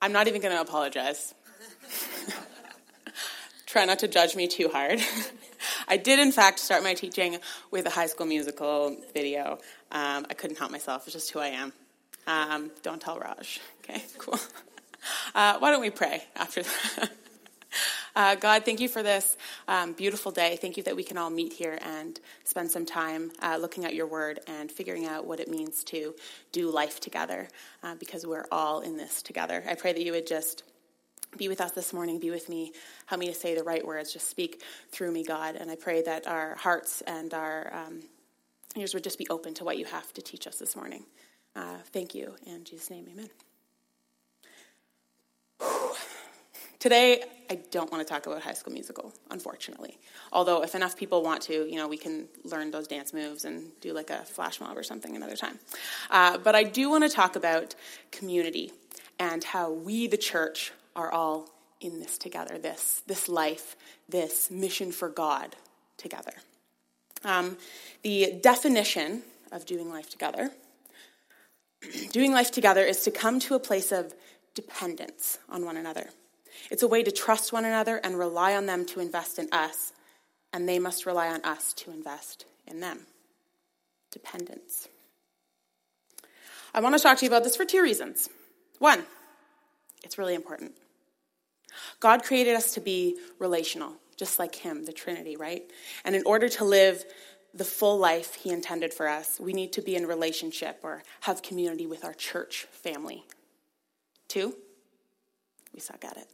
I'm not even going to apologize. Try not to judge me too hard. I did, in fact, start my teaching with a high school musical video. Um, I couldn't help myself, it's just who I am. Um, don't tell Raj. Okay, cool. Uh, why don't we pray after that? Uh, God, thank you for this um, beautiful day. Thank you that we can all meet here and spend some time uh, looking at your word and figuring out what it means to do life together uh, because we're all in this together. I pray that you would just be with us this morning, be with me, help me to say the right words, just speak through me, God. And I pray that our hearts and our um, ears would just be open to what you have to teach us this morning. Uh, thank you. In Jesus' name, amen. Today, I don't want to talk about High School Musical, unfortunately. Although, if enough people want to, you know, we can learn those dance moves and do like a flash mob or something another time. Uh, but I do want to talk about community and how we, the church, are all in this together. This this life, this mission for God together. Um, the definition of doing life together. doing life together is to come to a place of dependence on one another it's a way to trust one another and rely on them to invest in us, and they must rely on us to invest in them. Dependence. I want to talk to you about this for two reasons. One, it's really important. God created us to be relational, just like Him, the Trinity, right? And in order to live the full life He intended for us, we need to be in relationship or have community with our church family. Two, we suck at it.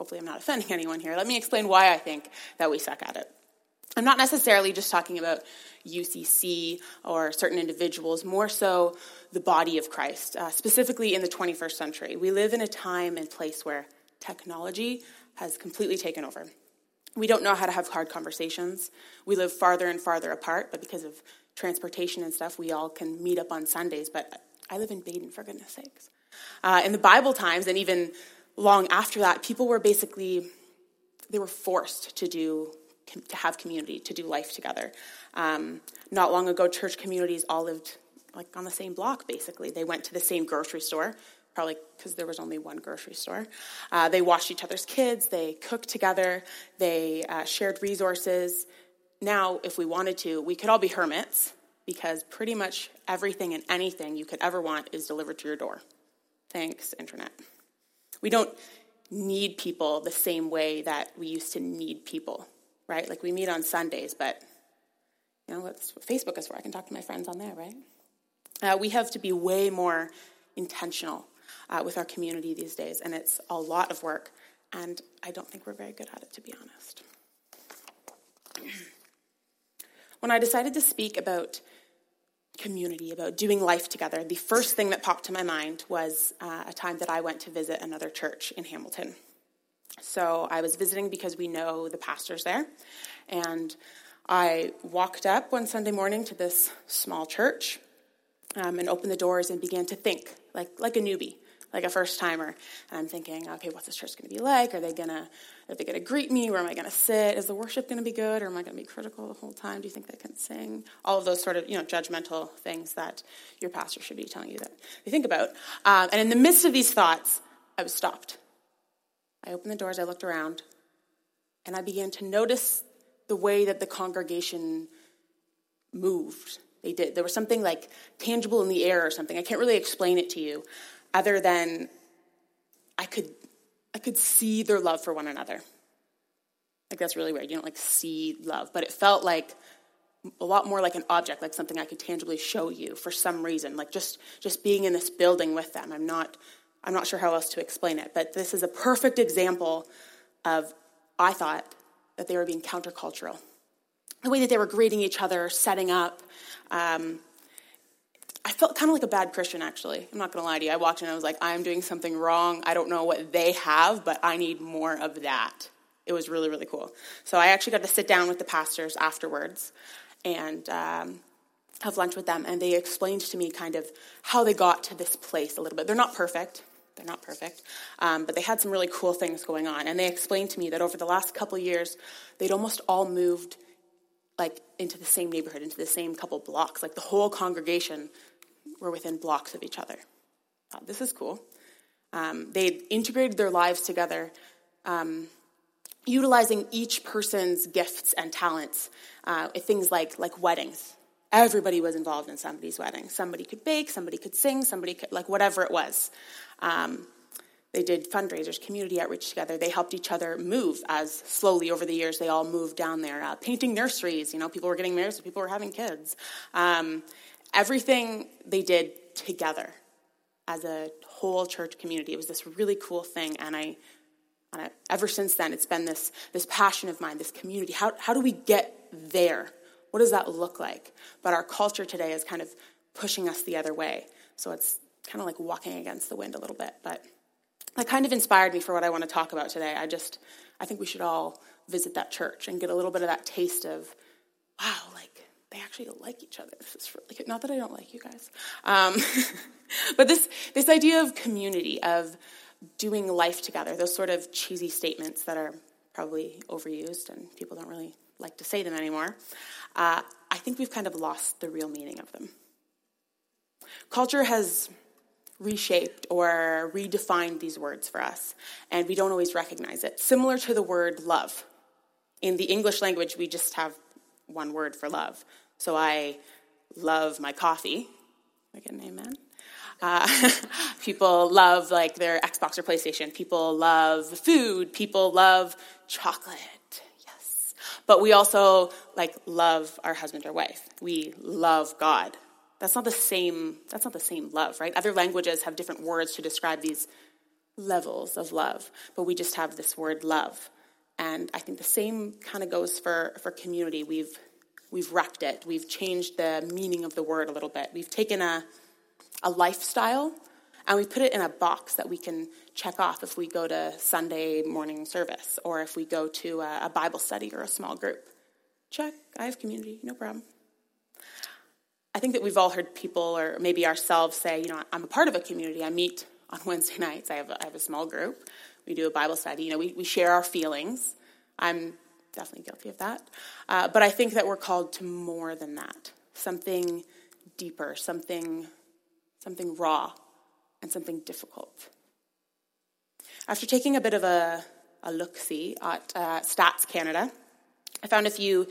Hopefully, I'm not offending anyone here. Let me explain why I think that we suck at it. I'm not necessarily just talking about UCC or certain individuals, more so the body of Christ, uh, specifically in the 21st century. We live in a time and place where technology has completely taken over. We don't know how to have hard conversations. We live farther and farther apart, but because of transportation and stuff, we all can meet up on Sundays. But I live in Baden, for goodness sakes. Uh, in the Bible times, and even long after that, people were basically they were forced to do to have community, to do life together. Um, not long ago, church communities all lived like on the same block. Basically, they went to the same grocery store, probably because there was only one grocery store. Uh, they watched each other's kids. They cooked together. They uh, shared resources. Now, if we wanted to, we could all be hermits because pretty much everything and anything you could ever want is delivered to your door. Thanks, internet. We don't need people the same way that we used to need people, right? Like we meet on Sundays, but you know, Facebook is for. I can talk to my friends on there, right? Uh, we have to be way more intentional uh, with our community these days, and it's a lot of work, and I don't think we're very good at it, to be honest. When I decided to speak about community, about doing life together, the first thing that popped to my mind was uh, a time that I went to visit another church in Hamilton. So I was visiting because we know the pastors there. And I walked up one Sunday morning to this small church um, and opened the doors and began to think like, like a newbie like a first timer. And I'm thinking, okay, what's this church going to be like? Are they going to are they going to greet me? Where am I going to sit? Is the worship going to be good, or am I going to be critical the whole time? Do you think they can sing? All of those sort of you know judgmental things that your pastor should be telling you that you think about. Um, and in the midst of these thoughts, I was stopped. I opened the doors. I looked around, and I began to notice the way that the congregation moved. They did. There was something like tangible in the air or something. I can't really explain it to you other than I could I could see their love for one another. Like that's really weird. You don't like see love, but it felt like a lot more like an object, like something I could tangibly show you for some reason. Like just just being in this building with them. I'm not I'm not sure how else to explain it, but this is a perfect example of I thought that they were being countercultural. The way that they were greeting each other, setting up, um, I felt kind of like a bad Christian, actually. I'm not going to lie to you. I walked in and I was like, I'm doing something wrong. I don't know what they have, but I need more of that. It was really, really cool. So I actually got to sit down with the pastors afterwards and um, have lunch with them. And they explained to me kind of how they got to this place a little bit. They're not perfect. They're not perfect. Um, but they had some really cool things going on. And they explained to me that over the last couple years, they'd almost all moved like into the same neighborhood, into the same couple blocks. Like the whole congregation were within blocks of each other. Thought, this is cool. Um, they integrated their lives together, um, utilizing each person's gifts and talents. Uh, things like like weddings. Everybody was involved in somebody's wedding. Somebody could bake, somebody could sing, somebody could like whatever it was. Um, they did fundraisers, community outreach together. They helped each other move as slowly over the years they all moved down there. Uh, painting nurseries, you know, people were getting married, so people were having kids. Um, everything they did together as a whole church community. It was this really cool thing, and I, and I, ever since then, it's been this this passion of mine, this community. How how do we get there? What does that look like? But our culture today is kind of pushing us the other way, so it's kind of like walking against the wind a little bit, but that kind of inspired me for what I want to talk about today. I just, I think we should all visit that church and get a little bit of that taste of, wow, like actually like each other. This is really good. Not that I don't like you guys, um, but this this idea of community, of doing life together, those sort of cheesy statements that are probably overused and people don't really like to say them anymore. Uh, I think we've kind of lost the real meaning of them. Culture has reshaped or redefined these words for us, and we don't always recognize it. Similar to the word love. In the English language, we just have one word for love. So I love my coffee. I get an amen? Uh, people love like their Xbox or PlayStation. People love food. People love chocolate. Yes. But we also like love our husband or wife. We love God. That's not the same, that's not the same love, right? Other languages have different words to describe these levels of love, but we just have this word love. And I think the same kind of goes for, for community. We've we've wrecked it. We've changed the meaning of the word a little bit. We've taken a a lifestyle and we put it in a box that we can check off if we go to Sunday morning service or if we go to a, a Bible study or a small group. Check, I have community, no problem. I think that we've all heard people or maybe ourselves say, you know, I'm a part of a community. I meet on Wednesday nights. I have a, I have a small group. We do a Bible study. You know, we, we share our feelings. I'm definitely guilty of that. Uh, but I think that we're called to more than that. Something deeper, something, something raw, and something difficult. After taking a bit of a, a look see at uh, Stats Canada, I found a few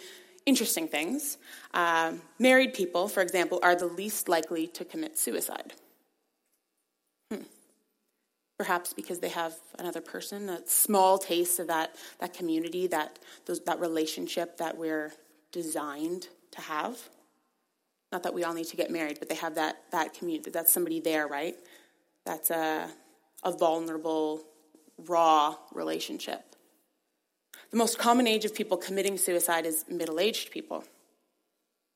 interesting things. Um, married people, for example, are the least likely to commit suicide. Perhaps because they have another person, a small taste of that, that community, that, those, that relationship that we're designed to have. Not that we all need to get married, but they have that, that community, that's somebody there, right? That's a, a vulnerable, raw relationship. The most common age of people committing suicide is middle aged people.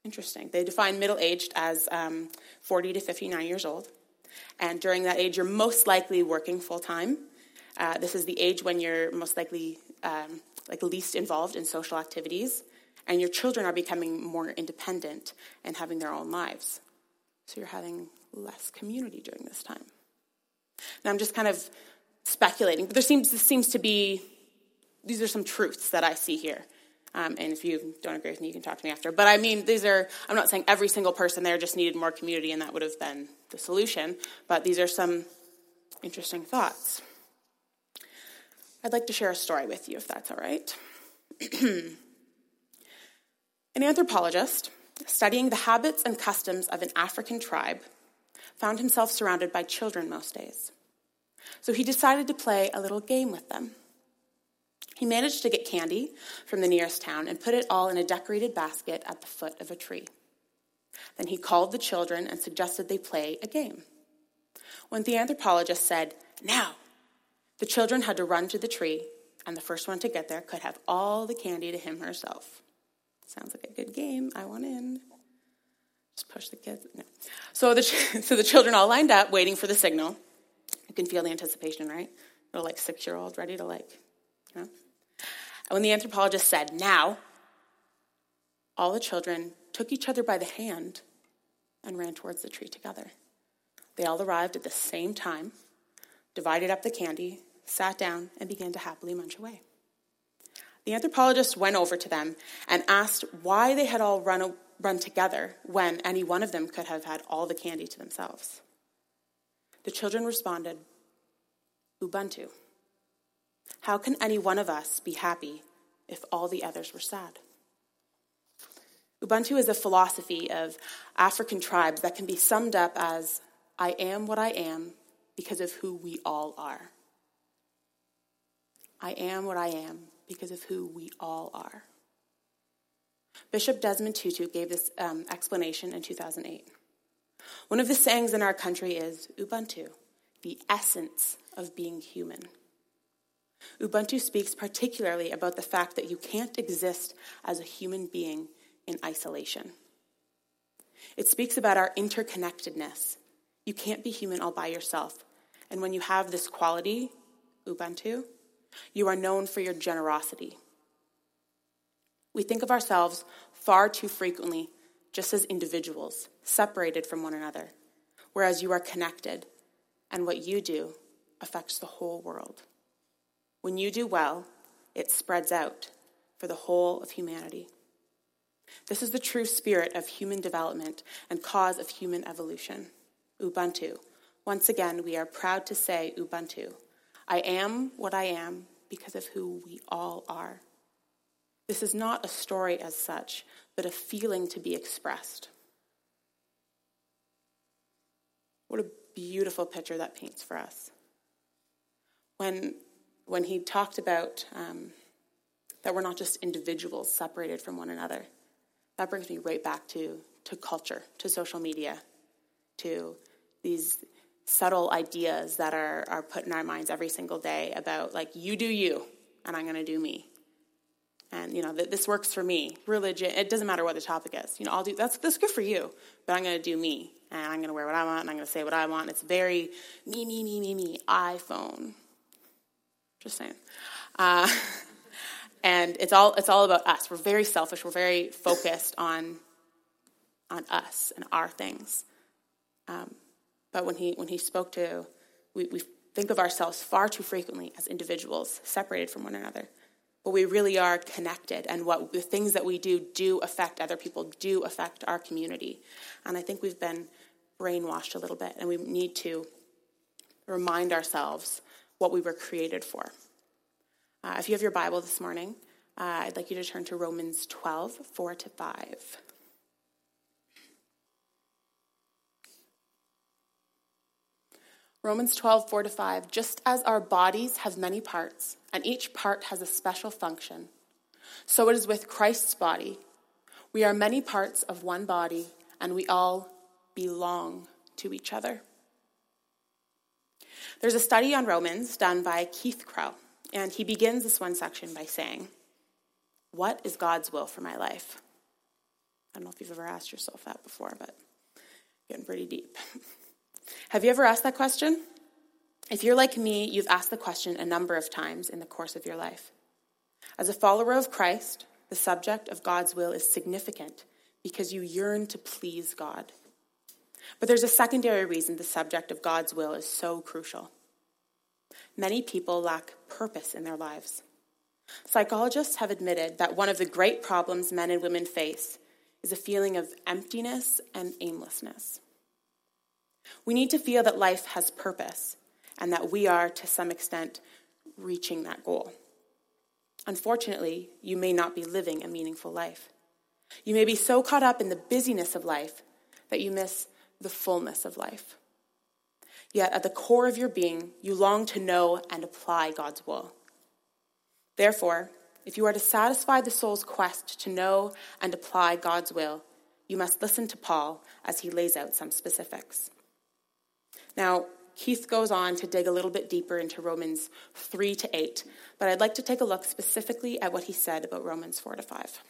Interesting. They define middle aged as um, 40 to 59 years old. And during that age, you're most likely working full time. Uh, this is the age when you're most likely um, like least involved in social activities, and your children are becoming more independent and having their own lives. So you're having less community during this time. Now I'm just kind of speculating, but there seems this seems to be these are some truths that I see here. Um, and if you don't agree with me, you can talk to me after. But I mean, these are, I'm not saying every single person there just needed more community and that would have been the solution, but these are some interesting thoughts. I'd like to share a story with you, if that's all right. An anthropologist studying the habits and customs of an African tribe found himself surrounded by children most days. So he decided to play a little game with them. He managed to get candy from the nearest town and put it all in a decorated basket at the foot of a tree. Then he called the children and suggested they play a game. When the anthropologist said, Now, the children had to run to the tree, and the first one to get there could have all the candy to him herself. Sounds like a good game. I want in. Just push the kids. No. So the, so the children all lined up, waiting for the signal. You can feel the anticipation, right? They're like six year old, ready to like, you know. And when the anthropologist said, now, all the children took each other by the hand and ran towards the tree together. They all arrived at the same time, divided up the candy, sat down, and began to happily munch away. The anthropologist went over to them and asked why they had all run, run together when any one of them could have had all the candy to themselves. The children responded, Ubuntu. How can any one of us be happy if all the others were sad? Ubuntu is a philosophy of African tribes that can be summed up as I am what I am because of who we all are. I am what I am because of who we all are. Bishop Desmond Tutu gave this um, explanation in 2008. One of the sayings in our country is Ubuntu, the essence of being human. Ubuntu speaks particularly about the fact that you can't exist as a human being in isolation. It speaks about our interconnectedness. You can't be human all by yourself. And when you have this quality, Ubuntu, you are known for your generosity. We think of ourselves far too frequently just as individuals, separated from one another, whereas you are connected, and what you do affects the whole world. When you do well, it spreads out for the whole of humanity. This is the true spirit of human development and cause of human evolution. Ubuntu. Once again, we are proud to say Ubuntu. I am what I am because of who we all are. This is not a story as such, but a feeling to be expressed. What a beautiful picture that paints for us. When, when he talked about um, that we're not just individuals separated from one another, that brings me right back to, to culture, to social media, to these subtle ideas that are, are put in our minds every single day about, like, you do you, and I'm going to do me. And, you know, that this works for me. Religion, it doesn't matter what the topic is. You know, I'll do, that's, that's good for you, but I'm going to do me. And I'm going to wear what I want, and I'm going to say what I want. It's very me, me, me, me, me, iPhone. Just saying. Uh, and it's all, it's all about us. We're very selfish. We're very focused on, on us and our things. Um, but when he, when he spoke to, we, we think of ourselves far too frequently as individuals, separated from one another. But we really are connected, and what the things that we do do affect other people, do affect our community. And I think we've been brainwashed a little bit, and we need to remind ourselves what we were created for. Uh, if you have your Bible this morning, uh, I'd like you to turn to Romans 12, 4 to 5. Romans 12, 4 to 5. Just as our bodies have many parts, and each part has a special function, so it is with Christ's body. We are many parts of one body, and we all belong to each other. There's a study on Romans done by Keith Krell, and he begins this one section by saying, What is God's will for my life? I don't know if you've ever asked yourself that before, but getting pretty deep. Have you ever asked that question? If you're like me, you've asked the question a number of times in the course of your life. As a follower of Christ, the subject of God's will is significant because you yearn to please God. But there's a secondary reason the subject of God's will is so crucial. Many people lack purpose in their lives. Psychologists have admitted that one of the great problems men and women face is a feeling of emptiness and aimlessness. We need to feel that life has purpose and that we are, to some extent, reaching that goal. Unfortunately, you may not be living a meaningful life. You may be so caught up in the busyness of life that you miss the fullness of life. Yet, at the core of your being, you long to know and apply God's will. Therefore, if you are to satisfy the soul's quest to know and apply God's will, you must listen to Paul as he lays out some specifics. Now, Keith goes on to dig a little bit deeper into Romans 3 to 8, but I'd like to take a look specifically at what he said about Romans 4 to 5.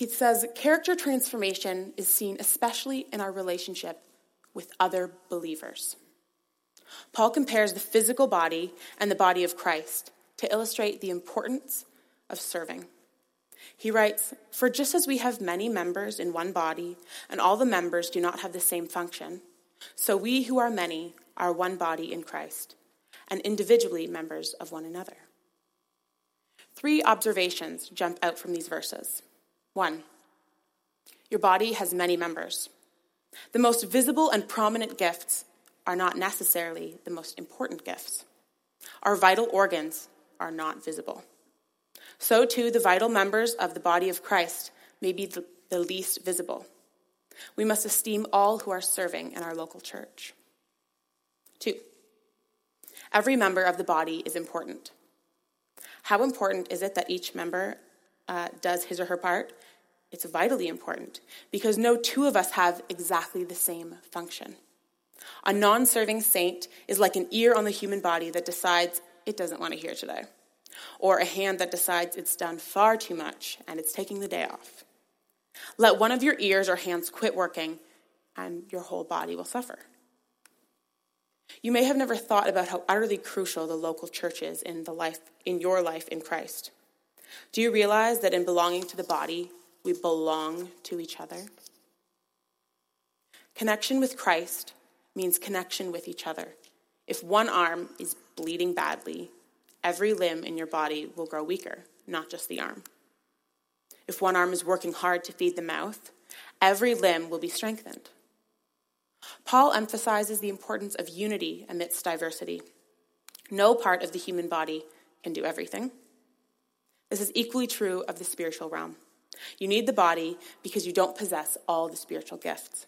Keith says character transformation is seen especially in our relationship with other believers. Paul compares the physical body and the body of Christ to illustrate the importance of serving. He writes, For just as we have many members in one body, and all the members do not have the same function, so we who are many are one body in Christ, and individually members of one another. Three observations jump out from these verses. One, your body has many members. The most visible and prominent gifts are not necessarily the most important gifts. Our vital organs are not visible. So, too, the vital members of the body of Christ may be the, least visible. We must esteem all who are serving in our local church. Two, every member of the body is important. How important is it that each member uh, does his or her part? It's vitally important because no two of us have exactly the same function. A non serving saint is like an ear on the human body that decides it doesn't want to hear today, or a hand that decides it's done far too much and it's taking the day off. Let one of your ears or hands quit working, and your whole body will suffer. You may have never thought about how utterly crucial the local church is in, the life, in your life in Christ. Do you realize that in belonging to the body, we belong to each other? Connection with Christ means connection with each other. If one arm is bleeding badly, every limb in your body will grow weaker, not just the arm. If one arm is working hard to feed the mouth, every limb will be strengthened. Paul emphasizes the importance of unity amidst diversity. No part of the human body can do everything. This is equally true of the spiritual realm. You need the body because you don't possess all the spiritual gifts.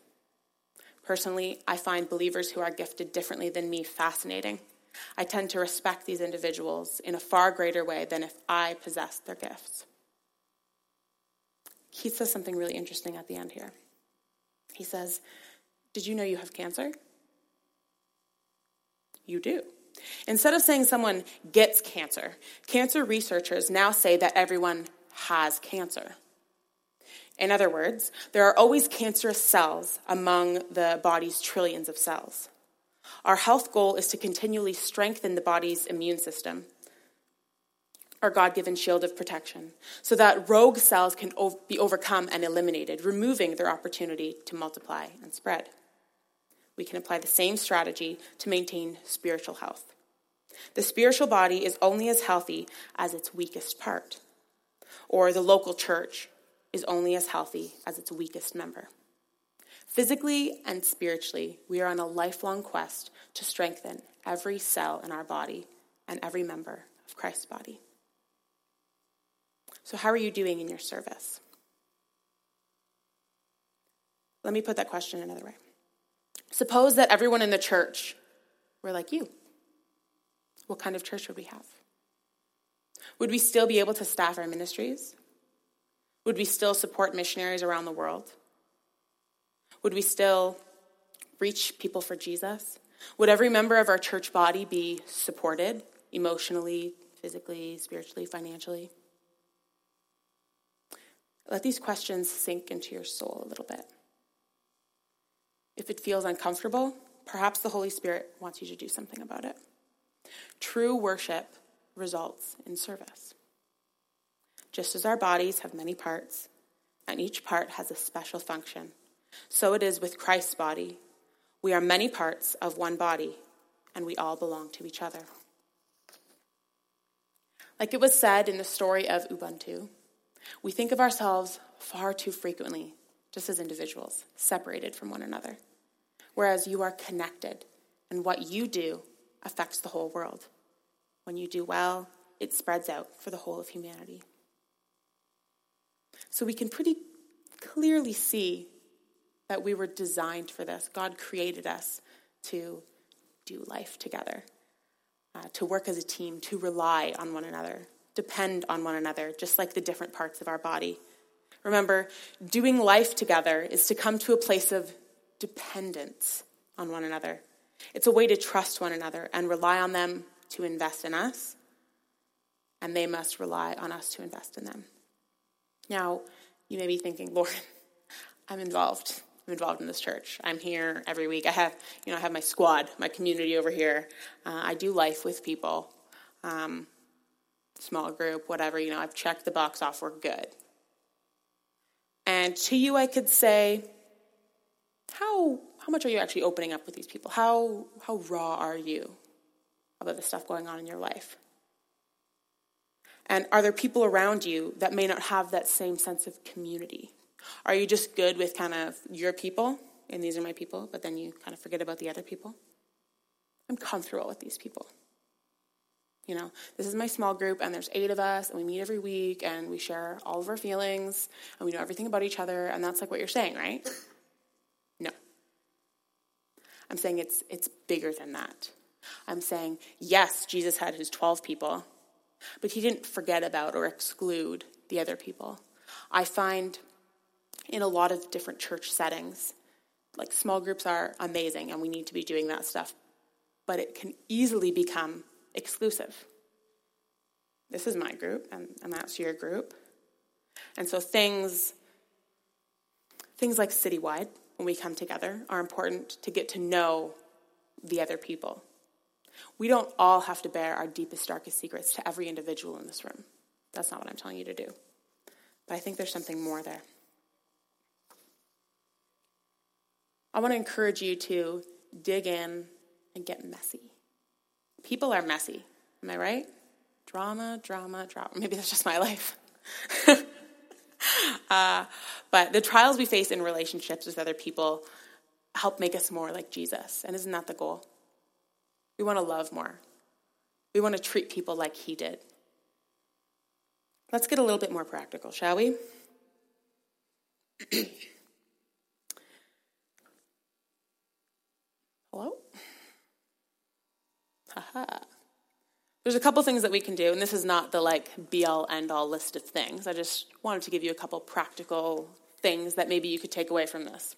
Personally, I find believers who are gifted differently than me fascinating. I tend to respect these individuals in a far greater way than if I possessed their gifts he says something really interesting at the end here. He says, Did you know you have cancer? You do. Instead of saying someone gets cancer, cancer researchers now say that everyone has cancer. In other words, there are always cancerous cells among the body's trillions of cells. Our health goal is to continually strengthen the body's immune system our God given shield of protection so that rogue cells can be overcome and eliminated, removing their opportunity to multiply and spread. We can apply the same strategy to maintain spiritual health. The spiritual body is only as healthy as its weakest part, or the local church is only as healthy as its weakest member. Physically and spiritually, we are on a lifelong quest to strengthen every cell in our body and every member of Christ's body. So, how are you doing in your service? Let me put that question another way. Suppose that everyone in the church were like you. What kind of church would we have? Would we still be able to staff our ministries? Would we still support missionaries around the world? Would we still reach people for Jesus? Would every member of our church body be supported emotionally, physically, spiritually, financially? Let these questions sink into your soul a little bit. If it feels uncomfortable, perhaps the Holy Spirit wants you to do something about it. True worship results in service. Just as our bodies have many parts, and each part has a special function, so it is with Christ's body. We are many parts of one body, and we all belong to each other. Like it was said in the story of Ubuntu, we think of ourselves far too frequently just as individuals, separated from one another, whereas you are connected, and what you do affects the whole world. When you do well, it spreads out for the whole of humanity. So we can pretty clearly see that we were designed for this. God created us to do life together, uh, to work as a team, to rely on one another, depend on one another, just like the different parts of our body. Remember, doing life together is to come to a place of dependence on one another. It's a way to trust one another and rely on them to invest in us, and they must rely on us to invest in them. Now, you may be thinking, Lord, I'm involved. I'm involved in this church. I'm here every week. I have, you know, I have my squad, my community over here. Uh, I do life with people. Um, small group, whatever, you know, I've checked the box off, we're good. And to you, I could say, how, how much are you actually opening up with these people? How, how raw are you about the stuff going on in your life? And are there people around you that may not have that same sense of community? Are you just good with kind of your people, and these are my people, but then you kind of forget about the other people? I'm comfortable with these people. You know, this is my small group, and there's eight of us, and we meet every week, and we share all of our feelings, and we know everything about each other, and that's like what you're saying, right? No. I'm saying it's, it's bigger than that. I'm saying, yes, Jesus had his 12 people, but he didn't forget about or exclude the other people. I find in a lot of different church settings, like small groups are amazing, and we need to be doing that stuff, but it can easily become exclusive. This is my group, and, and that's your group. And so things, things like citywide, when we come together, are important to get to know the other people. We don't all have to bear our deepest, darkest secrets to every individual in this room. That's not what I'm telling you to do. But I think there's something more there. I want to encourage you to dig in and get messy. People are messy. Am I right? Drama, drama, drama. Maybe that's just my life. uh, but the trials we face in relationships with other people help make us more like Jesus. And isn't that the goal? We want to love more. We want to treat people like he did. Let's get a little bit more practical, shall we? Hello? There's a couple things that we can do, and this is not the like be all end all list of things. I just wanted to give you a couple practical things that maybe you could take away from this.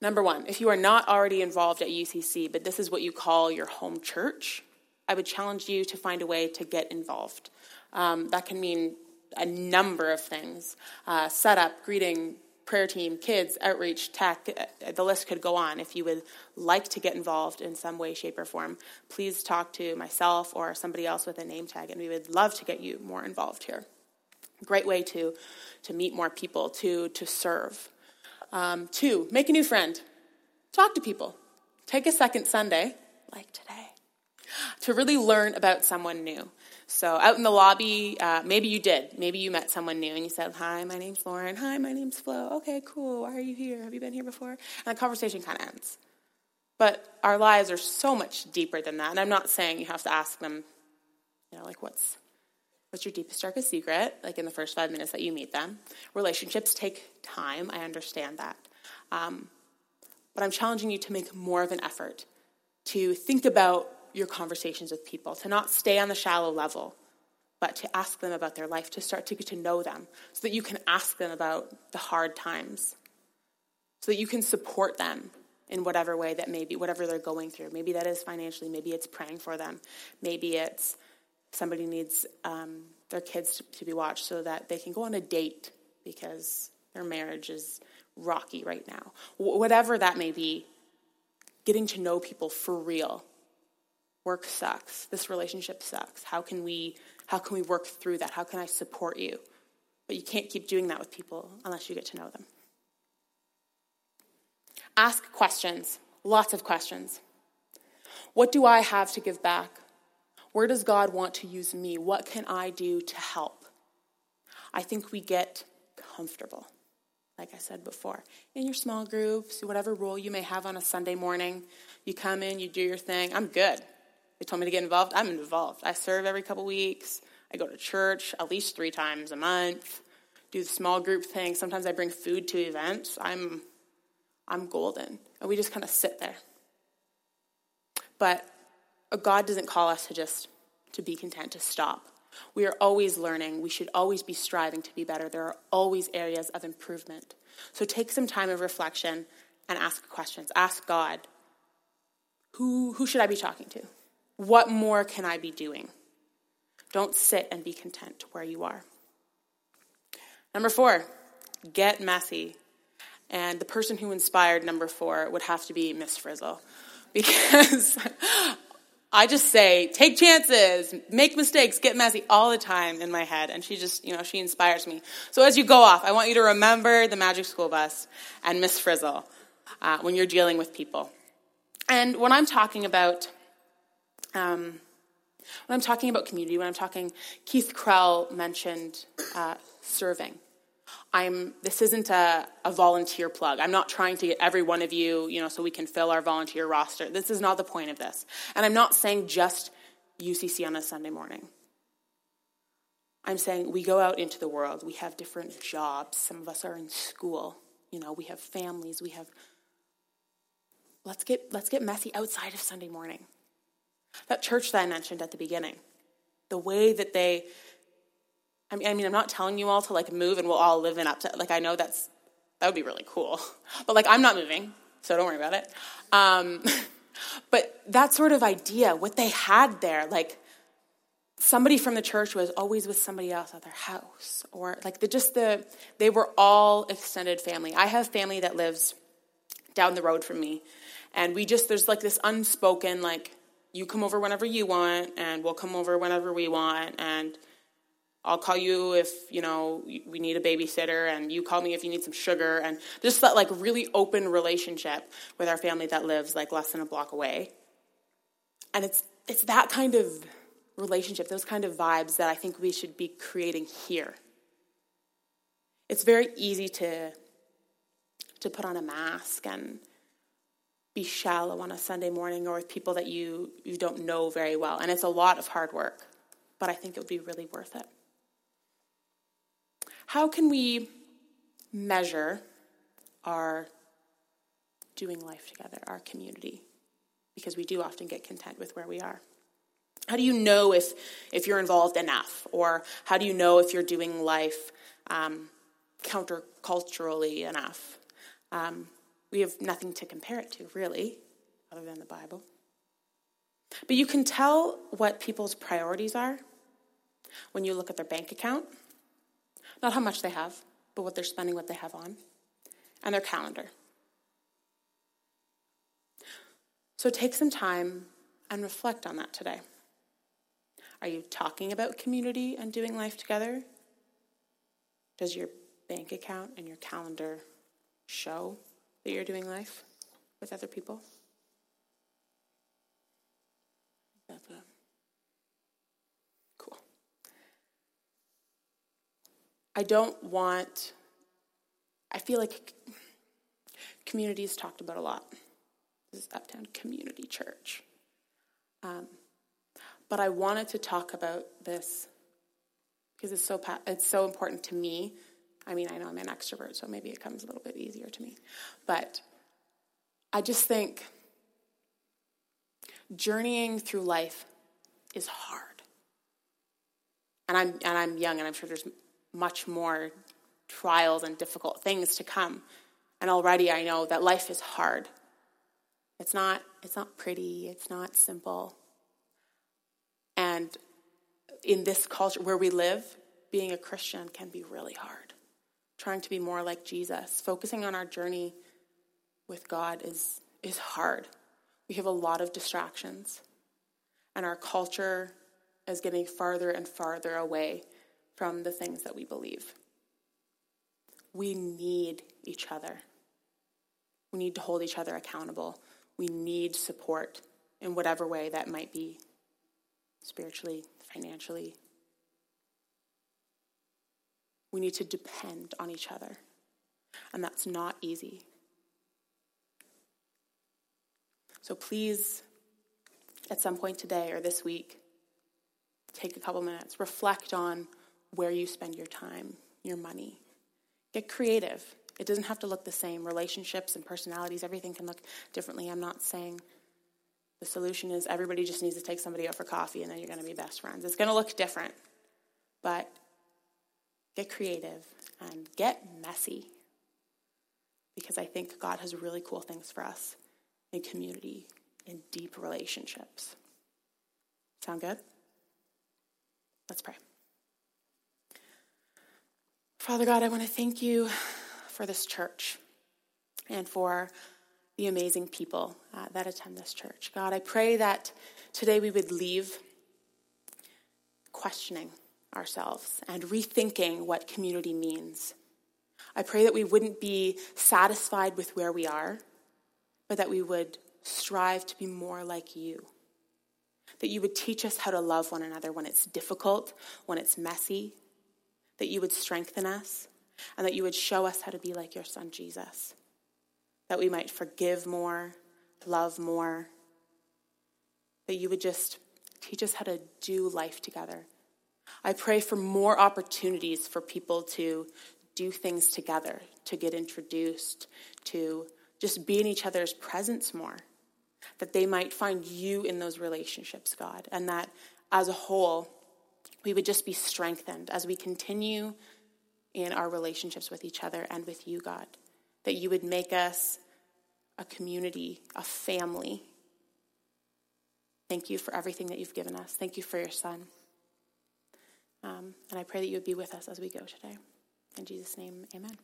Number one, if you are not already involved at UCC, but this is what you call your home church, I would challenge you to find a way to get involved. Um, that can mean a number of things uh, setup, greeting, prayer team, kids, outreach, tech, uh, the list could go on. If you would like to get involved in some way, shape, or form, please talk to myself or somebody else with a name tag, and we would love to get you more involved here. Great way to, to meet more people, to, to serve. Um, two, make a new friend. Talk to people. Take a second Sunday, like today, to really learn about someone new. So out in the lobby, uh, maybe you did. Maybe you met someone new and you said, "Hi, my name's Lauren. Hi, my name's Flo. Okay, cool. Why are you here? Have you been here before?" And the conversation kind of ends. But our lives are so much deeper than that. And I'm not saying you have to ask them, you know, like what's what's your deepest darkest secret? Like in the first five minutes that you meet them. Relationships take time. I understand that. Um, but I'm challenging you to make more of an effort to think about your conversations with people, to not stay on the shallow level, but to ask them about their life, to start to get to know them, so that you can ask them about the hard times, so that you can support them in whatever way that may be, whatever they're going through. Maybe that is financially, maybe it's praying for them, maybe it's somebody needs um, their kids to, to be watched so that they can go on a date because their marriage is rocky right now. Whatever that may be, getting to know people for real work sucks this relationship sucks. How can we how can we work through that? How can i support you? But you can't keep doing that with people unless you get to know them. Ask questions. Lots of questions. What do i have to give back? Where does god want to use me? What can i do to help? I think we get comfortable like I said before, in your small groups, whatever role you may have on a Sunday morning, you come in, you do your thing. I'm good. They told me to get involved. I'm involved. I serve every couple weeks. I go to church at least three times a month. Do the small group thing. Sometimes I bring food to events. I'm, I'm golden, and we just kind of sit there. But God doesn't call us to just to be content to stop. We are always learning. We should always be striving to be better. There are always areas of improvement. So take some time of reflection and ask questions. Ask God, who, who should I be talking to? What more can I be doing? Don't sit and be content where you are. Number four, get messy. And the person who inspired number four would have to be Miss Frizzle. Because I just say, take chances, make mistakes, get messy all the time in my head. And she just, you know, she inspires me. So as you go off, I want you to remember the Magic School Bus and Miss Frizzle uh, when you're dealing with people. And when I'm talking about um, when I'm talking about community, when I'm talking, Keith Krell mentioned uh, serving. I'm this isn't a, a volunteer plug. I'm not trying to get every one of you, you know, so we can fill our volunteer roster. This is not the point of this. And I'm not saying just UCC on a Sunday morning. I'm saying we go out into the world. We have different jobs. Some of us are in school. You know, we have families. We have let's get let's get messy outside of Sunday morning. That church that I mentioned at the beginning. The way that they I mean, I mean, I'm not telling you all to like move and we'll all live in up to like I know that's that would be really cool, but like I'm not moving, so don't worry about it. Um, but that sort of idea, what they had there, like somebody from the church was always with somebody else at their house, or like the just the they were all extended family. I have family that lives down the road from me, and we just there's like this unspoken like you come over whenever you want, and we'll come over whenever we want, and I'll call you if, you know, we need a babysitter and you call me if you need some sugar and just that like really open relationship with our family that lives like less than a block away. And it's it's that kind of relationship, those kind of vibes that I think we should be creating here. It's very easy to to put on a mask and be shallow on a Sunday morning or with people that you you don't know very well. And it's a lot of hard work, but I think it would be really worth it. How can we measure our doing life together, our community? Because we do often get content with where we are. How do you know if, if you're involved enough? Or how do you know if you're doing life um, counterculturally enough? Um, we have nothing to compare it to, really, other than the Bible. But you can tell what people's priorities are when you look at their bank account not how much they have, but what they're spending, what they have on, and their calendar. So take some time and reflect on that today. Are you talking about community and doing life together? Does your bank account and your calendar show that you're doing life with other people? Cool. I don't want, I feel like community is talked about a lot. This is Uptown Community Church. Um, but I wanted to talk about this because it's so it's so important to me. I mean, I know I'm an extrovert, so maybe it comes a little bit easier to me. But I just think journeying through life is hard. And I'm and I'm young, and I'm sure there's much more trials and difficult things to come. And already I know that life is hard. It's not it's not pretty, it's not simple. And in this culture where we live, being a Christian can be really hard. Trying to be more like Jesus, focusing on our journey with God is is hard. We have a lot of distractions. And our culture is getting farther and farther away from the things that we believe. We need each other. We need to hold each other accountable. We need support in whatever way that might be spiritually, financially. We need to depend on each other. And that's not easy. So please, at some point today or this week, take a couple minutes, reflect on where you spend your time, your money. Get creative. It doesn't have to look the same. Relationships and personalities, everything can look differently. I'm not saying the solution is everybody just needs to take somebody out for coffee and then you're going to be best friends. It's going to look different. But get creative and get messy. Because I think God has really cool things for us in community, in deep relationships. Sound good? Let's pray. Father God, I want to thank you for this church and for the amazing people uh, that attend this church. God, I pray that today we would leave questioning ourselves and rethinking what community means. I pray that we wouldn't be satisfied with where we are, but that we would strive to be more like you. That you would teach us how to love one another when it's difficult, when it's messy, that you would strengthen us, and that you would show us how to be like your son, Jesus. That we might forgive more, love more, that you would just teach us how to do life together. I pray for more opportunities for people to do things together, to get introduced, to just be in each other's presence more. That they might find you in those relationships, God, and that as a whole, we would just be strengthened as we continue in our relationships with each other and with you, God. That you would make us a community, a family. Thank you for everything that you've given us. Thank you for your son. Um, and I pray that you would be with us as we go today. In Jesus' name, amen.